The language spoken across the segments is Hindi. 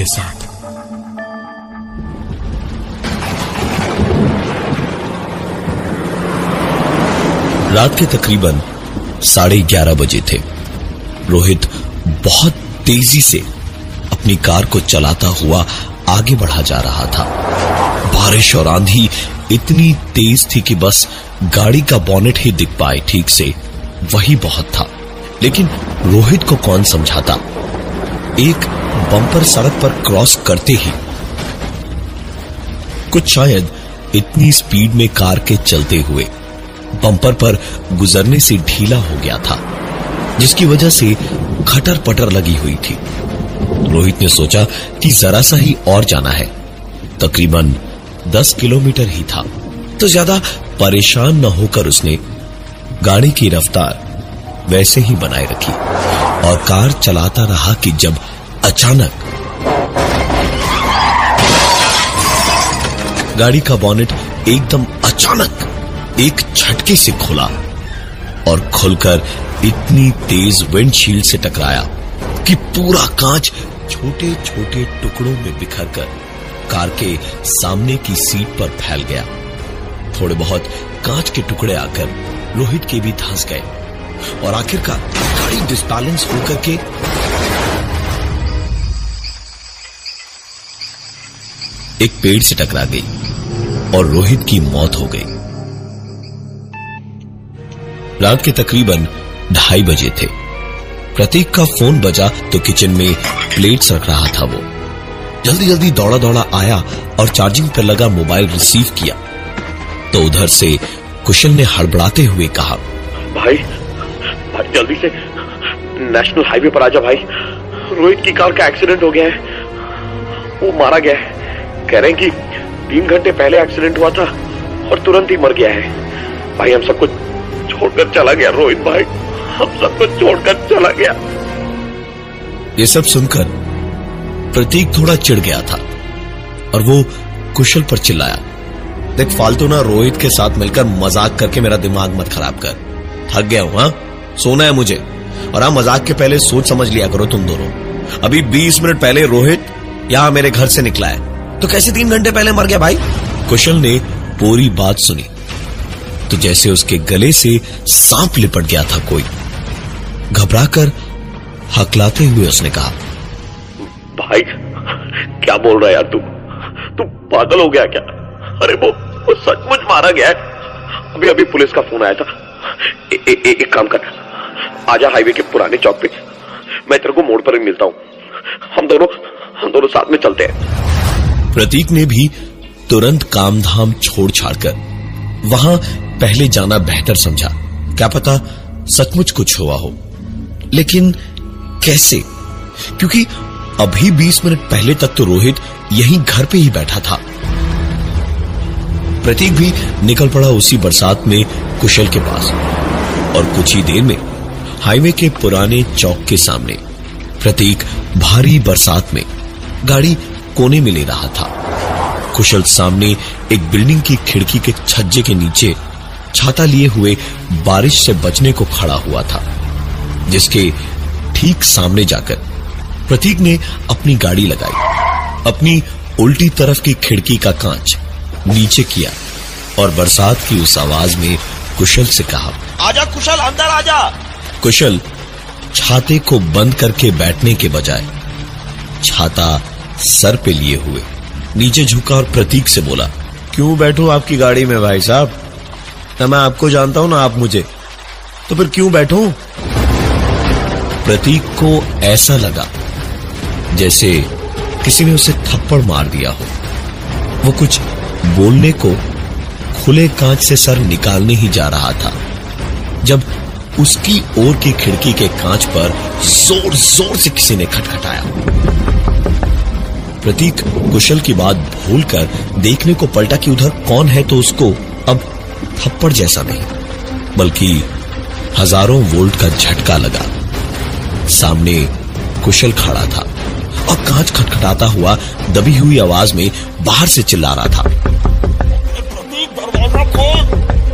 के साथ। रात के तकरीबन साढ़े ग्यारह बजे थे। रोहित बहुत तेज़ी से अपनी कार को चलाता हुआ आगे बढ़ा जा रहा था। बारिश और आंधी इतनी तेज थी कि बस गाड़ी का बॉनेट ही दिख पाए ठीक से। वही बहुत था। लेकिन रोहित को कौन समझाता? एक बम्पर सड़क पर क्रॉस करते ही, कुछ शायद इतनी स्पीड में कार के चलते हुए बम्पर पर गुजरने से ढीला हो गया था, जिसकी वजह से खटर पटर लगी हुई थी। रोहित ने सोचा कि जरा सा ही और जाना है। तकरीबन दस किलोमीटर ही था। तो ज़्यादा परेशान न होकर उसने गाड़ी की रफ्तार वैसे ही बनाए रखी और कार चलाता रहा कि जब अचानक। गाड़ी का बॉनेट एकदम अचानक एक झटके से खुला और खुलकर इतनी तेज विंडशील्ड से टकराया कि पूरा कांच छोटे छोटे टुकड़ों में बिखरकर कार के सामने की सीट पर फैल गया। थोड़े बहुत कांच के टुकड़े आकर रोहित के भी धंस गए और आखिरकार गाड़ी डिस्बैलेंस होकर के एक पेड़ से टकरा गई और रोहित की मौत हो गई। रात के तकरीबन ढाई बजे थे। प्रतीक का फ़ोन बजा तो किचन में प्लेट्स रख रहा था वो। जल्दी जल्दी दौड़ा दौड़ा आया और चार्जिंग पर लगा मोबाइल रिसीव किया। तो उधर से कुशल ने हड़बड़ाते हुए कहा, भाई जल्दी से नेशनल हाईवे पर आ आजा भाई। रोहित की कार का एक्सीडेंट हो गया है। वो मारा गया है। कह रहे हैं कि तीन घंटे पहले एक्सीडेंट हुआ था और तुरंत ही मर गया है। भाई, हम सबको छोड़कर चला गया, रोहित भाई। हम सबको छोड़कर चला गया। ये सब सुनकर प्रतीक थोड़ा चिढ़ गया था और वो कुशल पर चिल्लाया। देख, फालतू ना रोहित के साथ मिलकर मज़ाक करके मेरा दिमाग मत खराब कर। थक गया हूँ हाँ? सोना है मुझे। और हाँ मज़ाक के पहले सोच समझ लिया करो तुम दोनों। अभी 20 मिनट पहले रोहित यहाँ मेरे घर से निकला है। तो कैसे तीन घंटे पहले मर गया भाई? कुशल ने पूरी बात सुनी। तो जैसे उसके गले से सांप लिपट गया था कोई। घबराकर हकलाते हुए उसने कहा भाई क्या बोल रहा है यार तू? तू पागल हो गया क्या? अरे वो, वो सचमुच मारा गया है। अभी अभी पुलिस का फ़ोन आया था। ए, ए, ए, एक काम कर। आजा हाईवे के पुराने चौक पे। मैं तेरे को मोड़ पर ही मिलता हूँ। हम दोनों हम दोनों साथ में चलते हैं। प्रतीक ने भी तुरंत काम धाम छोड़ छाड़कर वहाँ पहले जाना बेहतर समझा। क्या पता सचमुच कुछ हुआ हो। लेकिन कैसे? क्योंकि अभी 20 मिनट पहले तक तो रोहित यहीं घर पे ही बैठा था। प्रतीक भी निकल पड़ा उसी बरसात में कुशल के पास। और कुछ ही देर में हाईवे के पुराने चौक के सामने प्रतीक भारी बरसात में गाड़ी कोने में ले रहा था। कुशल सामने एक बिल्डिंग की खिड़की के छज्जे के नीचे छाता लिए हुए बारिश से बचने को खड़ा हुआ था जिसके ठीक सामने जाकर प्रतीक ने अपनी गाड़ी लगाई। अपनी उल्टी तरफ़ की खिड़की का कांच नीचे किया और बरसात की उस आवाज़ में कुशल से कहा आजा कुशल अंदर आजा! कुशल छाते को बंद करके बैठने के बजाय छाता सर पे लिए हुए। नीचे झुका और प्रतीक से बोला, क्यों बैठू आपकी गाड़ी में भाई साहब? ना मैं आपको जानता हूँ, ना आप मुझे। तो फिर क्यों बैठू? प्रतीक को ऐसा लगा, जैसे किसी ने उसे थप्पड़ मार दिया हो। वो कुछ बोलने को खुले कांच से सर निकालने ही जा रहा था, जब उसकी ओर की खिड़की के कांच पर ज़ोर ज़ोर से किसी ने खटखटाया। प्रतीक कुशल की बात भूलकर देखने को पलटा कि उधर कौन है तो उसको अब थप्पड़ जैसा नहीं बल्कि हज़ारों वोल्ट का झटका लगा। सामने कुशल खड़ा था और कांच खटखटाता हुआ दबी हुई आवाज़ में बाहर से चिल्ला रहा था। प्रतीक दरवाज़ा खोल।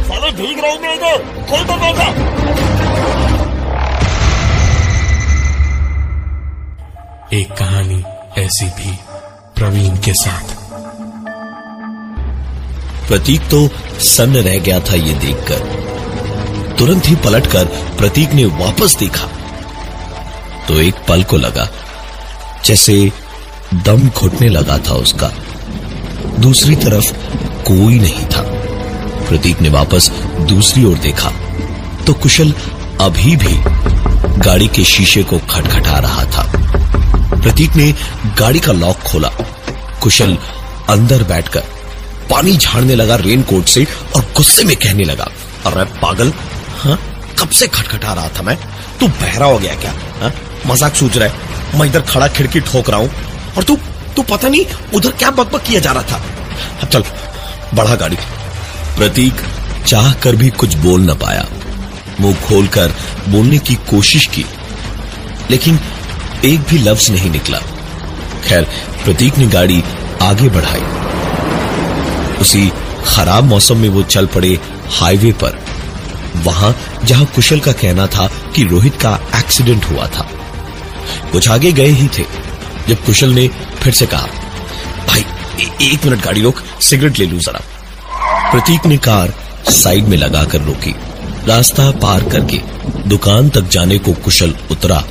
साले भीग रहा हूँ मैं इधर। खोल दरवाज़ा। एसीपी प्रवीण के साथ। प्रतीक तो सन्न रह गया था ये देखकर। तुरंत ही पलटकर प्रतीक ने वापस देखा। तो एक पल को लगा, जैसे दम घुटने लगा था उसका। दूसरी तरफ़ कोई नहीं था। प्रतीक ने वापस दूसरी ओर देखा तो कुशल अभी भी गाड़ी के शीशे को खटखटा रहा था। प्रतीक ने गाड़ी का लॉक खोला। कुशल अंदर बैठकर पानी झाड़ने लगा रेनकोट से और गुस्से में कहने लगा, अरे पागल हाँ? कब से खटखटा रहा था मैं? तू बहरा हो गया क्या? हा? मज़ाक सूझ रहा है। मैं इधर खड़ा खिड़की ठोक रहा हूँ। और तू तू पता नहीं उधर क्या बकबक किया जा रहा था। चल, बढ़ा गाड़ी। प्रतीक चाह कर भी कुछ बोल न पाया। मुँह खोलकर बोलने की कोशिश की, लेकिन एक भी लफ्ज नहीं निकला। खैर प्रतीक ने गाड़ी आगे बढ़ाई। उसी खराब मौसम में वो चल पड़े हाईवे पर। वहाँ जहाँ कुशल का कहना था कि रोहित का एक्सीडेंट हुआ था। कुछ आगे गए ही थे जब कुशल ने फिर से कहा भाई ए, एक मिनट गाड़ी रोक सिगरेट ले लू जरा। प्रतीक ने कार साइड में लगाकर रोकी। रास्ता पार करके दुकान तक जाने को कुशल उतरा।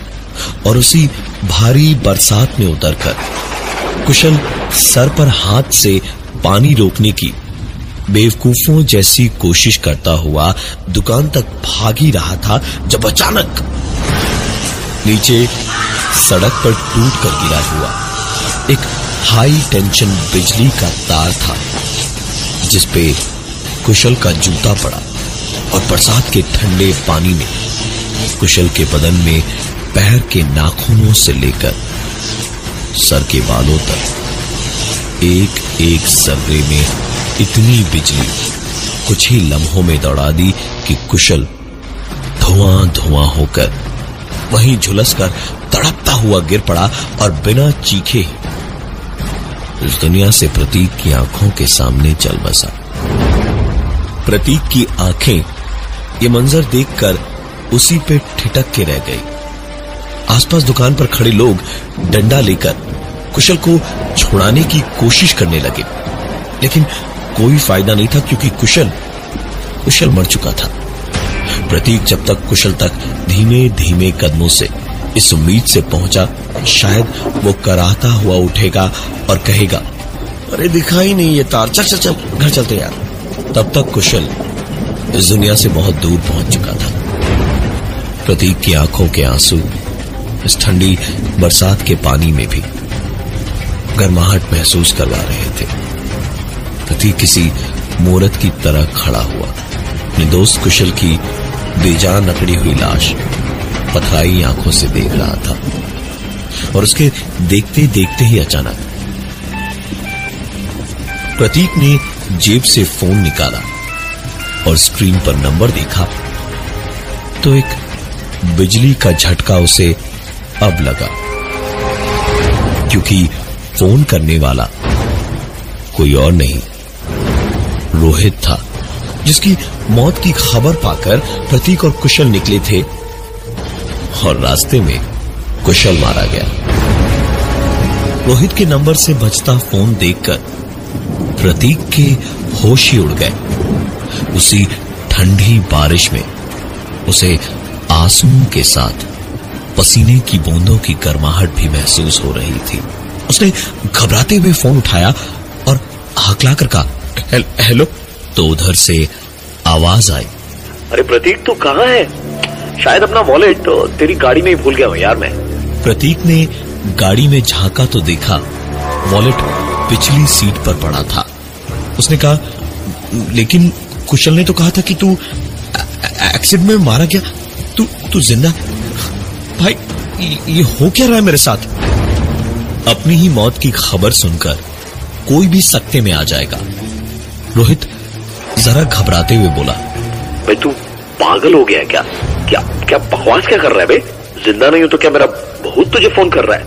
और उसी भारी बरसात में उतरकर, कुशल सर पर हाथ से पानी रोकने की बेवकूफों जैसी कोशिश करता हुआ दुकान तक भाग ही रहा था जब अचानक नीचे सड़क पर टूट कर गिरा हुआ एक हाई टेंशन बिजली का तार था जिसपे कुशल का जूता पड़ा और बरसात के ठंडे पानी में कुशल के बदन में पैर के नाखूनों से लेकर सर के बालों तक एक एक सर्रे में इतनी बिजली, कुछ ही लम्हों में दौड़ा दी कि कुशल धुआँ धुआँ होकर वहीं झुलसकर तड़पता हुआ गिर पड़ा और बिना चीखे इस दुनिया से प्रतीक की आँखों के सामने चल बसा। प्रतीक की आँखें ये मंजर देखकर उसी पे ठिटक के रह गई। आसपास दुकान पर खड़े लोग डंडा लेकर कुशल को छुड़ाने की कोशिश करने लगे। लेकिन कोई फ़ायदा नहीं था क्योंकि कुशल कुशल मर चुका था। प्रतीक जब तक कुशल तक धीमे धीमे कदमों से इस उम्मीद से पहुँचा, शायद वो कराहता हुआ उठेगा और कहेगा, अरे, दिखाई नहीं ये तार। चल चल चल, घर चलते यार। तब तक कुशल इस दुनिया से बहुत दूर पहुँच चुका था। प्रतीक की आँखों के आँसू इस ठंडी बरसात के पानी में भी गर्माहट महसूस करवा रहे थे। प्रतीक किसी मूर्त की तरह खड़ा हुआ। अपने दोस्त कुशल की बेजान अकड़ी हुई लाश पथराई आँखों से देख रहा था। और उसके देखते देखते ही अचानक प्रतीक ने जेब से फ़ोन निकाला और स्क्रीन पर नंबर देखा। तो एक बिजली का झटका उसे अब लगा। क्योंकि फ़ोन करने वाला कोई और नहीं, रोहित था, जिसकी मौत की खबर पाकर प्रतीक और कुशल निकले थे और रास्ते में कुशल मारा गया। रोहित के नंबर से बचता फ़ोन देखकर प्रतीक के होश ही उड़ गए। उसी ठंडी बारिश में उसे आंसुओं के साथ पसीने की बूंदों की गर्माहट भी महसूस हो रही थी। उसने घबराते हुए फ़ोन उठाया और हकलाकर कहा हेलो। तो उधर से आवाज़ आई। अरे प्रतीक तू कहाँ है? शायद अपना वॉलेट तो तेरी गाड़ी में ही भूल गया हूँ यार मैं। प्रतीक ने गाड़ी में झांका तो देखा वॉलेट पिछली सीट पर पड़ा था। उसने कहा लेकिन कुशल ने तो कहा था कि तू एक्सीडेंट में मारा गया। तू तू ज़िंदा भाई ये हो क्या रहा है मेरे साथ? अपनी ही मौत की खबर सुनकर कोई भी सकते में आ जाएगा। रोहित जरा घबराते हुए बोला भाई तू पागल हो गया क्या? क्या क्या बकवास क्या कर रहा है बे? ज़िंदा नहीं हो तो क्या मेरा बहुत तुझे फ़ोन कर रहा है?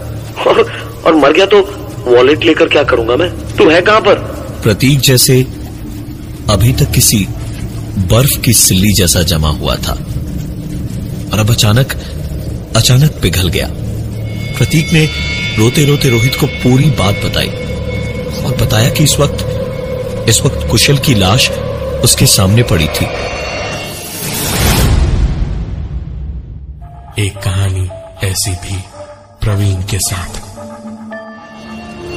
और, और मर गया तो वॉलेट लेकर क्या करूँगा मैं? तू है कहाँ पर? प्रतीक जैसे अभी तक किसी बर्फ़ की सिल्ली जैसा जमा हुआ था। और अब अचानक अचानक पिघल गया। प्रतीक ने रोते रोते रोहित को पूरी बात बताई और बताया कि इस वक्त इस वक्त कुशल की लाश उसके सामने पड़ी थी। एक कहानी ऐसी भी प्रवीण के साथ।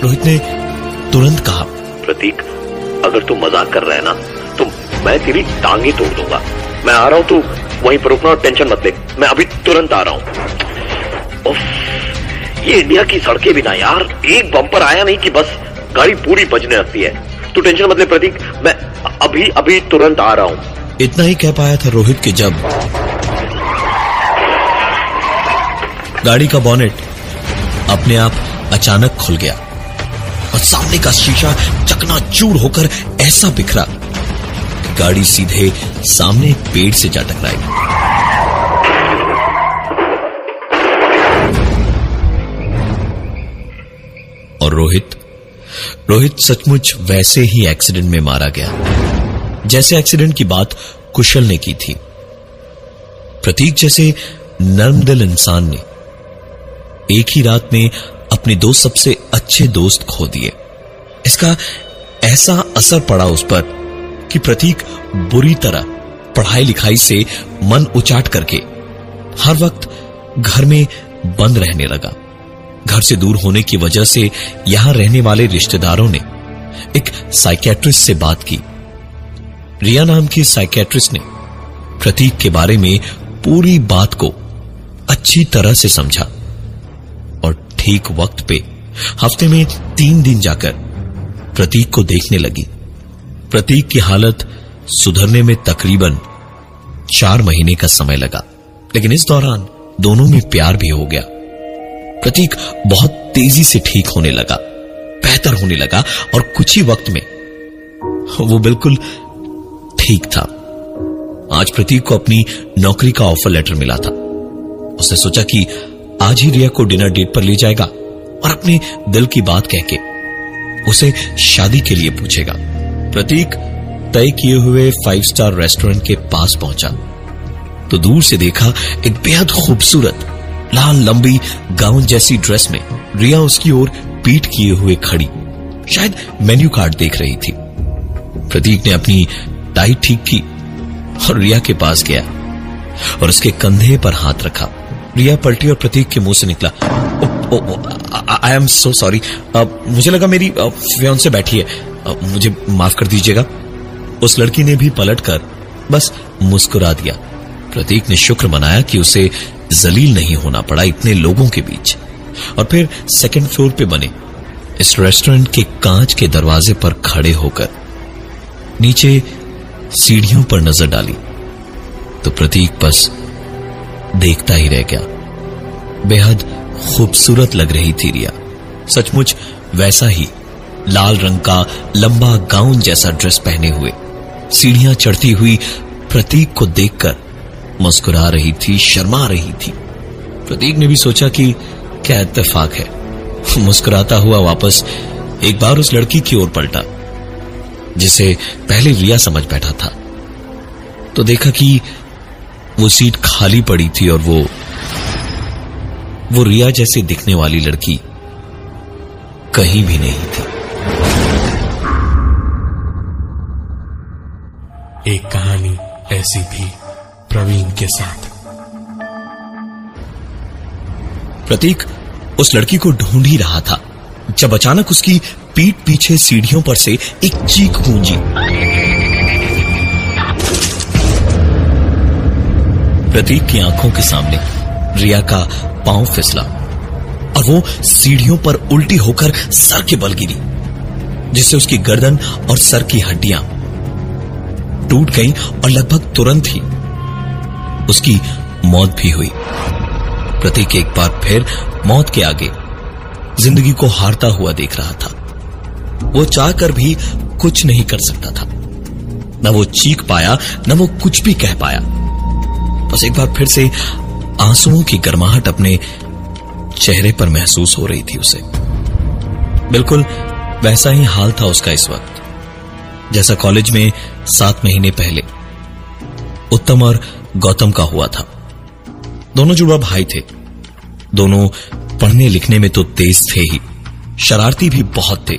रोहित ने तुरंत कहा प्रतीक अगर तू मज़ाक कर रहा है ना तो मैं तेरी टांगे तोड़ दूँगा। मैं आ रहा हूँ तू वहीं पर रुकना और टेंशन मत ले। मैं अभी तुरंत आ रहा हूँ। ये इंडिया की सड़कें भी ना यार। एक बम्पर आया नहीं कि बस गाड़ी पूरी बजने लगती है। तू टेंशन मत ले प्रतीक, मैं अभी अभी तुरंत आ रहा हूँ। इतना ही कह पाया था रोहित के जब गाड़ी का बॉनेट अपने आप अचानक खुल गया और सामने का शीशा चकनाचूर होकर ऐसा बिखरा। गाड़ी सीधे सामने पेड़ से जा टकराई। और रोहित रोहित सचमुच वैसे ही एक्सीडेंट में मारा गया। जैसे एक्सीडेंट की बात कुशल ने की थी। प्रतीक जैसे नर्मदिल इंसान ने एक ही रात में अपने दो सबसे अच्छे दोस्त खो दिए। इसका ऐसा असर पड़ा उस पर कि प्रतीक बुरी तरह पढ़ाई लिखाई से मन उचाट करके हर वक्त घर में बंद रहने लगा। घर से दूर होने की वजह से यहाँ रहने वाले रिश्तेदारों ने एक साइकेट्रिस्ट से बात की। रिया नाम की साइकेट्रिस्ट ने प्रतीक के बारे में पूरी बात को अच्छी तरह से समझा और ठीक वक्त पे हफ़्ते में तीन दिन जाकर प्रतीक को देखने लगी। प्रतीक की हालत सुधरने में तकरीबन चार महीने का समय लगा। लेकिन इस दौरान दोनों में प्यार भी हो गया। प्रतीक बहुत तेज़ी से ठीक होने लगा, बेहतर होने लगा और कुछ ही वक्त में वो बिल्कुल ठीक था। आज प्रतीक को अपनी नौकरी का ऑफ़र लेटर मिला था। उसने सोचा कि आज ही रिया को डिनर डेट पर ले जाएगा और अपने दिल की बात कह के उसे शादी के लिए पूछेगा। प्रतीक तय किए हुए फाइव स्टार रेस्टोरेंट के पास पहुँचा। तो दूर से देखा एक बेहद खूबसूरत, लाल, लंबी गाउन जैसी ड्रेस में रिया उसकी ओर पीठ किए हुए खड़ी। शायद मेन्यू कार्ड देख रही थी। प्रतीक ने अपनी टाई ठीक की और रिया के पास गया और उसके कंधे पर हाथ रखा। रिया पलटी और प्रतीक के मुँह से निकला। आई एम सो सॉरी मुझे लगा मेरी फ्योन से बैठी है। मुझे माफ़ कर दीजिएगा। उस लड़की ने भी पलटकर बस मुस्कुरा दिया। प्रतीक ने शुक्र मनाया कि उसे जलील नहीं होना पड़ा इतने लोगों के बीच। और फिर सेकंड फ्लोर पे बने। इस रेस्टोरेंट के कांच के दरवाजे पर खड़े होकर नीचे सीढ़ियों पर नज़र डाली। तो प्रतीक बस देखता ही रह गया। बेहद खूबसूरत लग रही थी रिया। सचमुच वैसा ही लाल रंग का लंबा गाउन जैसा ड्रेस पहने हुए। सीढ़ियाँ चढ़ती हुई प्रतीक को देखकर मुस्कुरा रही थी, शर्मा रही थी। प्रतीक ने भी सोचा कि क्या इत्तेफाक है। मुस्कुराता हुआ वापस एक बार उस लड़की की ओर पलटा, जिसे पहले रिया समझ बैठा था। तो देखा कि वो सीट खाली पड़ी थी और वो वो रिया जैसे दिखने वाली लड़की कहीं भी नहीं थी। एक कहानी ऐसी भी प्रवीण के साथ। प्रतीक, उस लड़की को ढूंढ ही रहा था, जब अचानक उसकी पीठ पीछे सीढ़ियों पर से एक चीख गूंजी। प्रतीक की आँखों के सामने रिया का पाँव फिसला और वो सीढ़ियों पर उल्टी होकर सर के बल गिरी, जिससे उसकी गर्दन और सर की हड्डियाँ टूट गई और लगभग तुरंत ही उसकी मौत भी हुई। प्रतीक एक बार फिर मौत के आगे ज़िंदगी को हारता हुआ देख रहा था। वो चाहकर भी कुछ नहीं कर सकता था। न वो चीख पाया, न वो कुछ भी कह पाया। बस एक बार फिर से आंसुओं की गर्माहट अपने चेहरे पर महसूस हो रही थी उसे। बिल्कुल वैसा ही हाल था उसका इस वक्त। जैसा कॉलेज में सात महीने पहले। उत्तम और गौतम का हुआ था। दोनों जुड़वा भाई थे। दोनों पढ़ने लिखने में तो तेज थे ही। शरारती भी बहुत थे।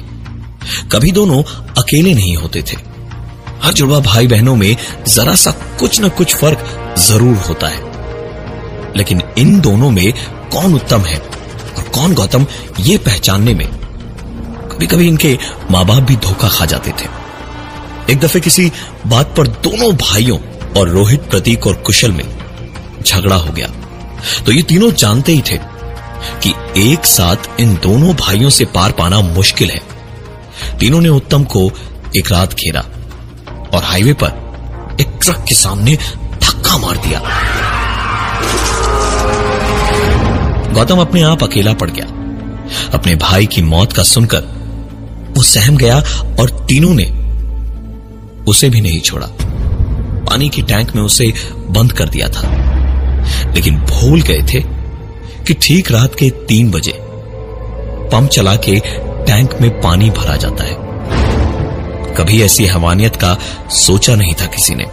कभी दोनों अकेले नहीं होते थे। हर जुड़वा भाई बहनों में जरा सा कुछ न कुछ फ़र्क ज़रूर होता है। लेकिन इन दोनों में कौन उत्तम है और कौन गौतम, ये पहचानने में कभी कभी इनके माँ बाप भी धोखा खा जाते थे। एक दफे किसी बात पर दोनों भाइयों और रोहित प्रतीक और कुशल में झगड़ा हो गया। तो ये तीनों जानते ही थे कि एक साथ इन दोनों भाइयों से पार पाना मुश्किल है। तीनों ने उत्तम को एक रात घेरा और हाईवे पर एक ट्रक के सामने धक्का मार दिया। गौतम अपने आप अकेला पड़ गया। अपने भाई की मौत का सुनकर वो सहम गया और तीनों ने उसे भी नहीं छोड़ा। पानी की टैंक में उसे बंद कर दिया था। लेकिन भूल गए थे कि ठीक रात के तीन बजे पंप चला के टैंक में पानी भरा जाता है। कभी ऐसी हवानियत का सोचा नहीं था किसी ने।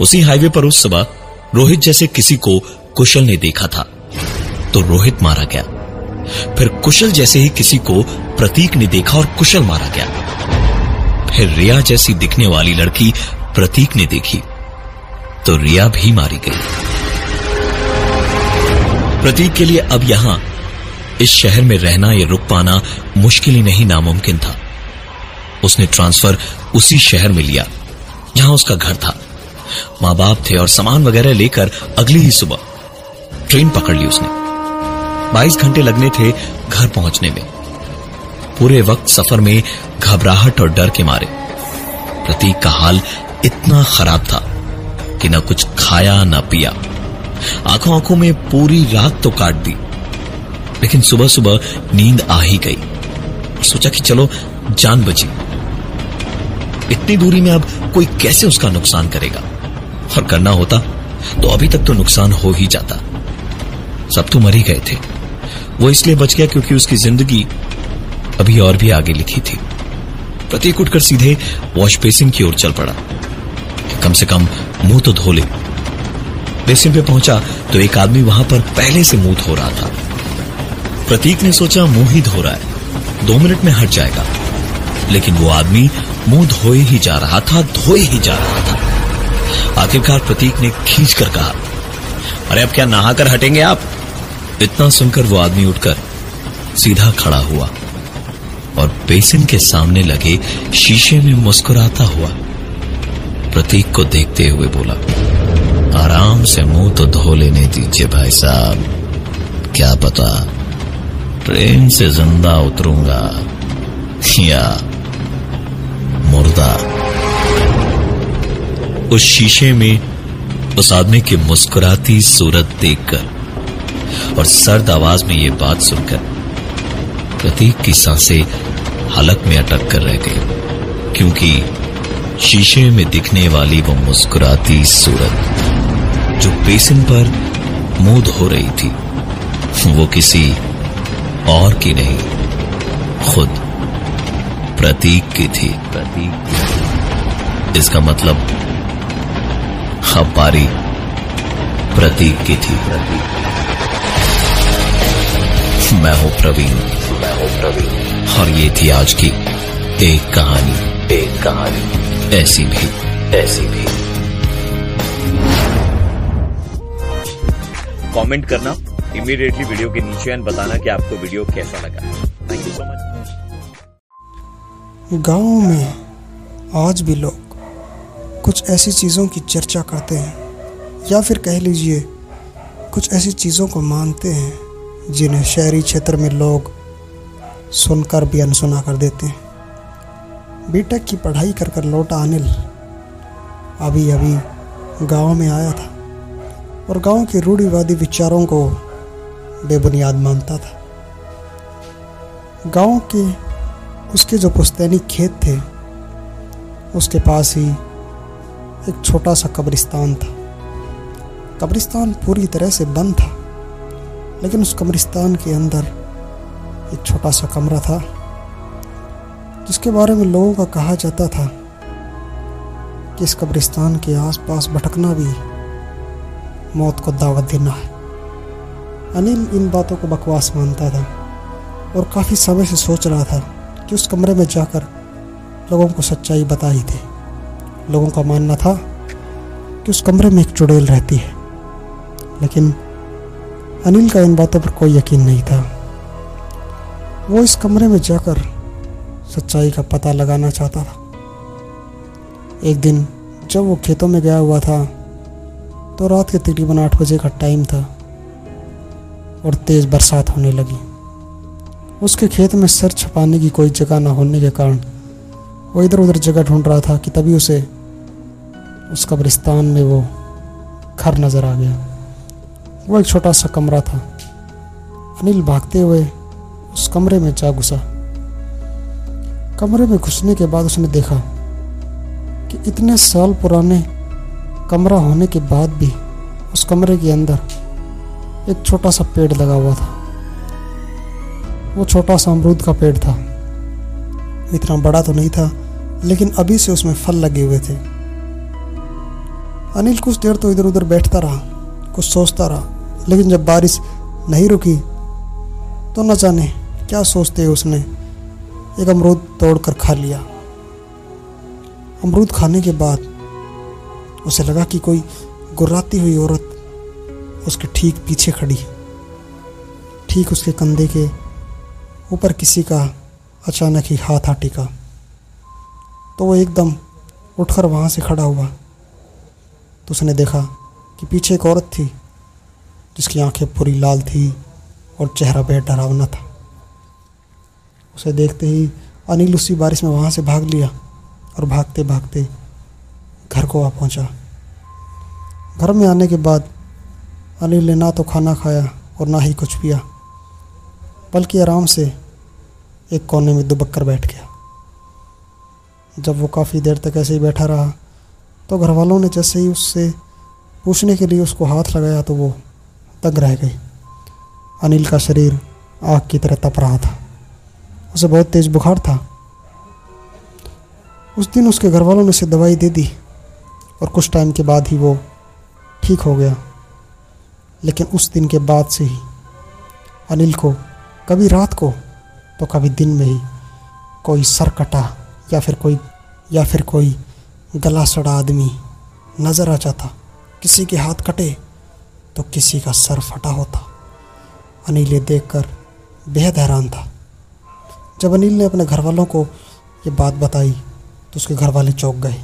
उसी हाईवे पर उस सुबह रोहित जैसे किसी को कुशल ने देखा था। तो रोहित मारा गया। फिर कुशल जैसे ही किसी को प्रतीक ने देखा और कुशल मारा गया। रिया जैसी दिखने वाली लड़की प्रतीक ने देखी तो रिया भी मारी गई। प्रतीक के लिए अब यहाँ, इस शहर में रहना या रुक पाना मुश्किल ही नहीं नामुमकिन था। उसने ट्रांसफ़र उसी शहर में लिया, जहाँ उसका घर था। माँ बाप थे और सामान वगैरह लेकर अगली ही सुबह ट्रेन पकड़ ली उसने। 22 घंटे लगने थे घर पहुँचने में। पूरे वक्त सफ़र में घबराहट और डर के मारे। प्रतीक का हाल इतना खराब था कि न कुछ खाया, न पिया। आँखों आँखों में पूरी रात तो काट दी। लेकिन सुबह सुबह नींद आ ही गई। सोचा कि चलो, जान बची। इतनी दूरी में अब कोई कैसे उसका नुकसान करेगा? और करना होता तो अभी तक तो नुकसान हो ही जाता। सब तो मर ही गए थे। वो इसलिए बच गया क्योंकि उसकी ज़िंदगी अभी और भी आगे लिखी थी। प्रतीक उठकर सीधे वॉश बेसिन की ओर चल पड़ा। कम से कम मुँह तो धो ले। बेसिन पे पहुँचा तो एक आदमी वहाँ पर पहले से मुँह धो रहा था। प्रतीक ने सोचा मुँह ही धो रहा है। दो मिनट में हट जाएगा। लेकिन वो आदमी मुँह धोए ही जा रहा था, धोए ही जा रहा था। आखिरकार प्रतीक ने खींच कर कहा, अरे, अब क्या नहाकर हटेंगे आप? इतना सुनकर वो आदमी उठकर सीधा खड़ा हुआ। और बेसिन के सामने लगे शीशे में मुस्कुराता हुआ। प्रतीक को देखते हुए बोला, आराम से मुँह तो धो लेने दीजिए भाई साहब। क्या पता ट्रेन से ज़िंदा उतरूँगा या मुर्दा। उस शीशे में उस आदमी की मुस्कुराती सूरत देखकर और सर्द आवाज़ में यह बात सुनकर प्रतीक की साँसें हलक में अटक कर रह गई, क्योंकि शीशे में दिखने वाली वो मुस्कुराती सूरत, जो बेसिन पर मुँह धो रही थी, वो किसी और की नहीं, खुद प्रतीक की थी। प्रतीक इसका मतलब अब बारी प्रतीक की थी। मैं हूँ प्रवीण। और ये थी आज की एक कहानी। एक कहानी। ऐसी भी ऐसी भी। कमेंट करना इमीडिएटली वीडियो के नीचे एंड बताना कि आपको वीडियो कैसा लगा। थैंक यू सो मच गाँव में आज भी लोग कुछ ऐसी चीज़ों की चर्चा करते हैं या फिर कह लीजिए कुछ ऐसी चीज़ों को मानते हैं जिन्हें शहरी क्षेत्र में लोग सुनकर भी अनसुना कर देते हैं। बीटेक की पढ़ाई कर कर लौटा अनिल। अभी अभी गाँव में आया था और गाँव के रूढ़िवादी विचारों को बेबुनियाद मानता था। गाँव के उसके जो पुश्तैनी खेत थे, उसके पास ही एक छोटा सा कब्रिस्तान था। कब्रिस्तान पूरी तरह से बंद था, लेकिन उस कब्रिस्तान के अंदर एक छोटा सा कमरा था, जिसके बारे में लोगों का कहा जाता था कि इस कब्रिस्तान के आसपास भटकना भी मौत को दावत देना है। अनिल इन बातों को बकवास मानता था और काफ़ी समय से सोच रहा था कि उस कमरे में जाकर लोगों को सच्चाई बताई थी। लोगों का मानना था कि उस कमरे में एक चुड़ैल रहती है, लेकिन अनिल का इन बातों पर कोई यकीन नहीं था। वो इस कमरे में जाकर सच्चाई का पता लगाना चाहता था। एक दिन जब वो खेतों में गया हुआ था तो रात के तकरीबन आठ बजे का टाइम था और तेज़ बरसात होने लगी। उसके खेत में सर छपाने की कोई जगह ना होने के कारण वो इधर उधर जगह ढूंढ रहा था कि तभी उसे उस कब्रिस्तान में वो घर नज़र आ गया। वो एक छोटा सा कमरा था। अनिल भागते हुए उस कमरे में जा घुसा। कमरे में घुसने के बाद उसने देखा कि इतने साल पुराने कमरा होने के बाद भी उस कमरे के अंदर एक छोटा सा पेड़ लगा हुआ था। वो छोटा सा अमरूद का पेड़ था। इतना बड़ा तो नहीं था, लेकिन अभी से उसमें फल लगे हुए थे। अनिल कुछ देर तो इधर उधर बैठता रहा, कुछ सोचता रहा, लेकिन जब बारिश नहीं रुकी तो न जाने क्या सोचते उसने? एक अमरूद तोड़कर खा लिया। अमरूद खाने के बाद उसे लगा कि कोई गुर्राती हुई औरत उसके ठीक पीछे खड़ी है। ठीक उसके कंधे के ऊपर किसी का अचानक ही हाथ आ टिका। तो वो एकदम उठकर वहाँ से खड़ा हुआ। तो उसने देखा कि पीछे एक औरत थी, जिसकी आँखें पूरी लाल थी और चेहरा बेहद डरावना था। उसे देखते ही अनिल उसी बारिश में वहाँ से भाग लिया और भागते भागते घर को आ पहुँचा। घर में आने के बाद अनिल ने ना तो खाना खाया और ना ही कुछ पिया, बल्कि आराम से एक कोने में दुबक कर बैठ गया। जब वो काफ़ी देर तक ऐसे ही बैठा रहा तो घर वालों ने जैसे ही उससे पूछने के लिए उसको हाथ लगाया तो वो तग रह गई। अनिल का शरीर आग की तरह तप रहा था। उसे बहुत तेज़ बुखार था। उस दिन उसके घर वालों ने उसे दवाई दे दी और कुछ टाइम के बाद ही वो ठीक हो गया। लेकिन उस दिन के बाद से ही, अनिल को, कभी रात को तो कभी दिन में ही कोई सर कटा या फिर कोई, या फिर कोई गला सड़ा आदमी नज़र आ जाता। किसी के हाथ कटे तो किसी का सर फटा होता। अनिल ये देखकर बेहद हैरान था। जब अनिल ने अपने घर वालों को ये बात बताई तो उसके घर वाले चौंक गए।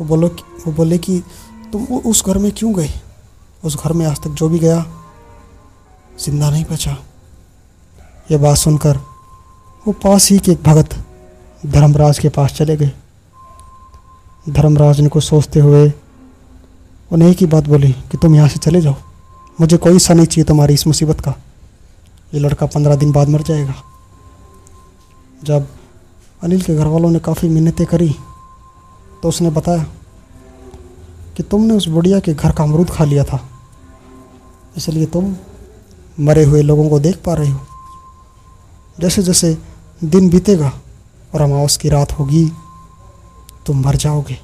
वो बोलो वो बोले कि, तुम उस घर में क्यों गए? उस घर में आज तक जो भी गया, ज़िंदा नहीं बचा। ये बात सुनकर वो पास ही के एक भगत धर्मराज के पास चले गए। धर्मराज ने कुछ सोचते हुए उन्हें एक ही बात बोली कि, तुम यहाँ से चले जाओ। मुझे कोई सा नहीं चाहिए तुम्हारी इस मुसीबत का। ये लड़का पंद्रह दिन बाद मर जाएगा। जब अनिल के घर वालों ने काफ़ी मिन्नतें करी तो उसने बताया कि तुमने उस बुढ़िया के घर का अमरूद खा लिया था। इसलिए तुम मरे हुए लोगों को देख पा रहे हो। जैसे जैसे दिन बीतेगा और अमावस की रात होगी, तुम मर जाओगे।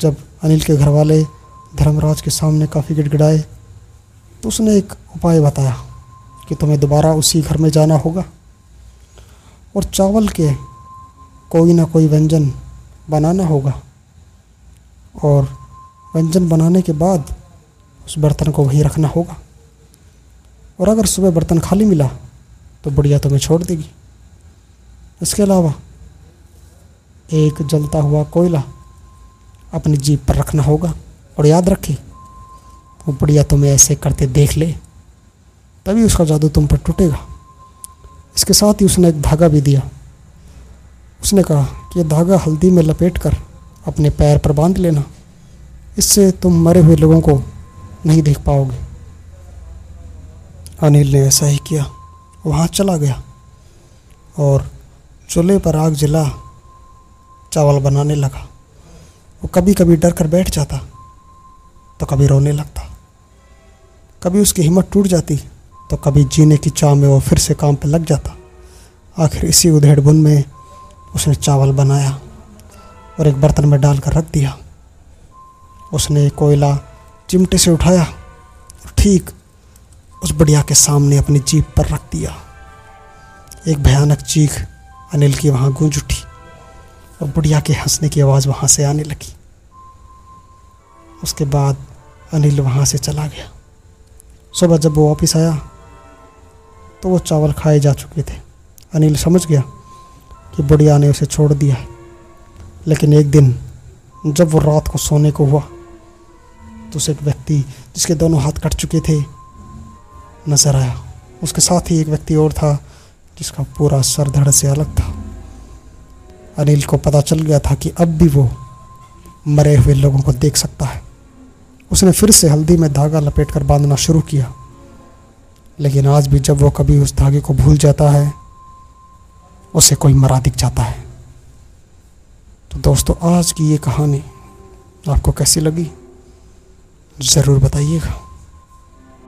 जब अनिल के घर वाले धर्मराज के सामने काफ़ी गिड़गिड़ाए तो उसने एक उपाय बताया कि तुम्हें दोबारा उसी घर में जाना होगा। और चावल के कोई ना कोई व्यंजन बनाना होगा। और व्यंजन बनाने के बाद उस बर्तन को वहीं रखना होगा। और अगर सुबह बर्तन खाली मिला तो बुढ़िया तुम्हें छोड़ देगी। इसके अलावा एक जलता हुआ कोयला अपनी जीप पर रखना होगा और याद रखे, वो बुढ़िया तुम्हें ऐसे करते देख ले, तभी उसका जादू तुम पर टूटेगा। इसके साथ ही उसने एक धागा भी दिया। उसने कहा कि यह धागा हल्दी में लपेट कर अपने पैर पर बाँध लेना। इससे तुम मरे हुए लोगों को नहीं देख पाओगे। अनिल ने ऐसा ही किया। वहाँ चला गया और चूल्हे पर आग जला, चावल बनाने लगा। वो कभी कभी डर कर बैठ जाता तो कभी रोने लगता। कभी उसकी हिम्मत टूट जाती तो कभी जीने की चाह में वो फिर से काम पर लग जाता। आखिर इसी उधेड़ बुन में उसने चावल बनाया और एक बर्तन में डालकर रख दिया। उसने कोयला चिमटे से उठाया। और ठीक उस बढ़िया के सामने अपनी जीप पर रख दिया। एक भयानक चीख अनिल की वहाँ गूंज उठी और बुढ़िया के हंसने की आवाज़ वहाँ से आने लगी। उसके बाद अनिल वहाँ से चला गया। सुबह जब वो वापस आया तो वो चावल खाए जा चुके थे। अनिल समझ गया कि बुढ़िया ने उसे छोड़ दिया है। लेकिन एक दिन, जब वो रात को सोने को हुआ तो उसे एक व्यक्ति जिसके दोनों हाथ कट चुके थे, नज़र आया। उसके साथ ही एक व्यक्ति और था, जिसका पूरा सर धड़ से अलग था। अनिल को पता चल गया था कि अब भी वो मरे हुए लोगों को देख सकता है। उसने फिर से हल्दी में धागा लपेट कर बांधना शुरू किया। लेकिन आज भी जब वो कभी उस धागे को भूल जाता है, उसे कोई मरा दिख जाता है। तो दोस्तों, आज की ये कहानी आपको कैसी लगी? ज़रूर बताइएगा।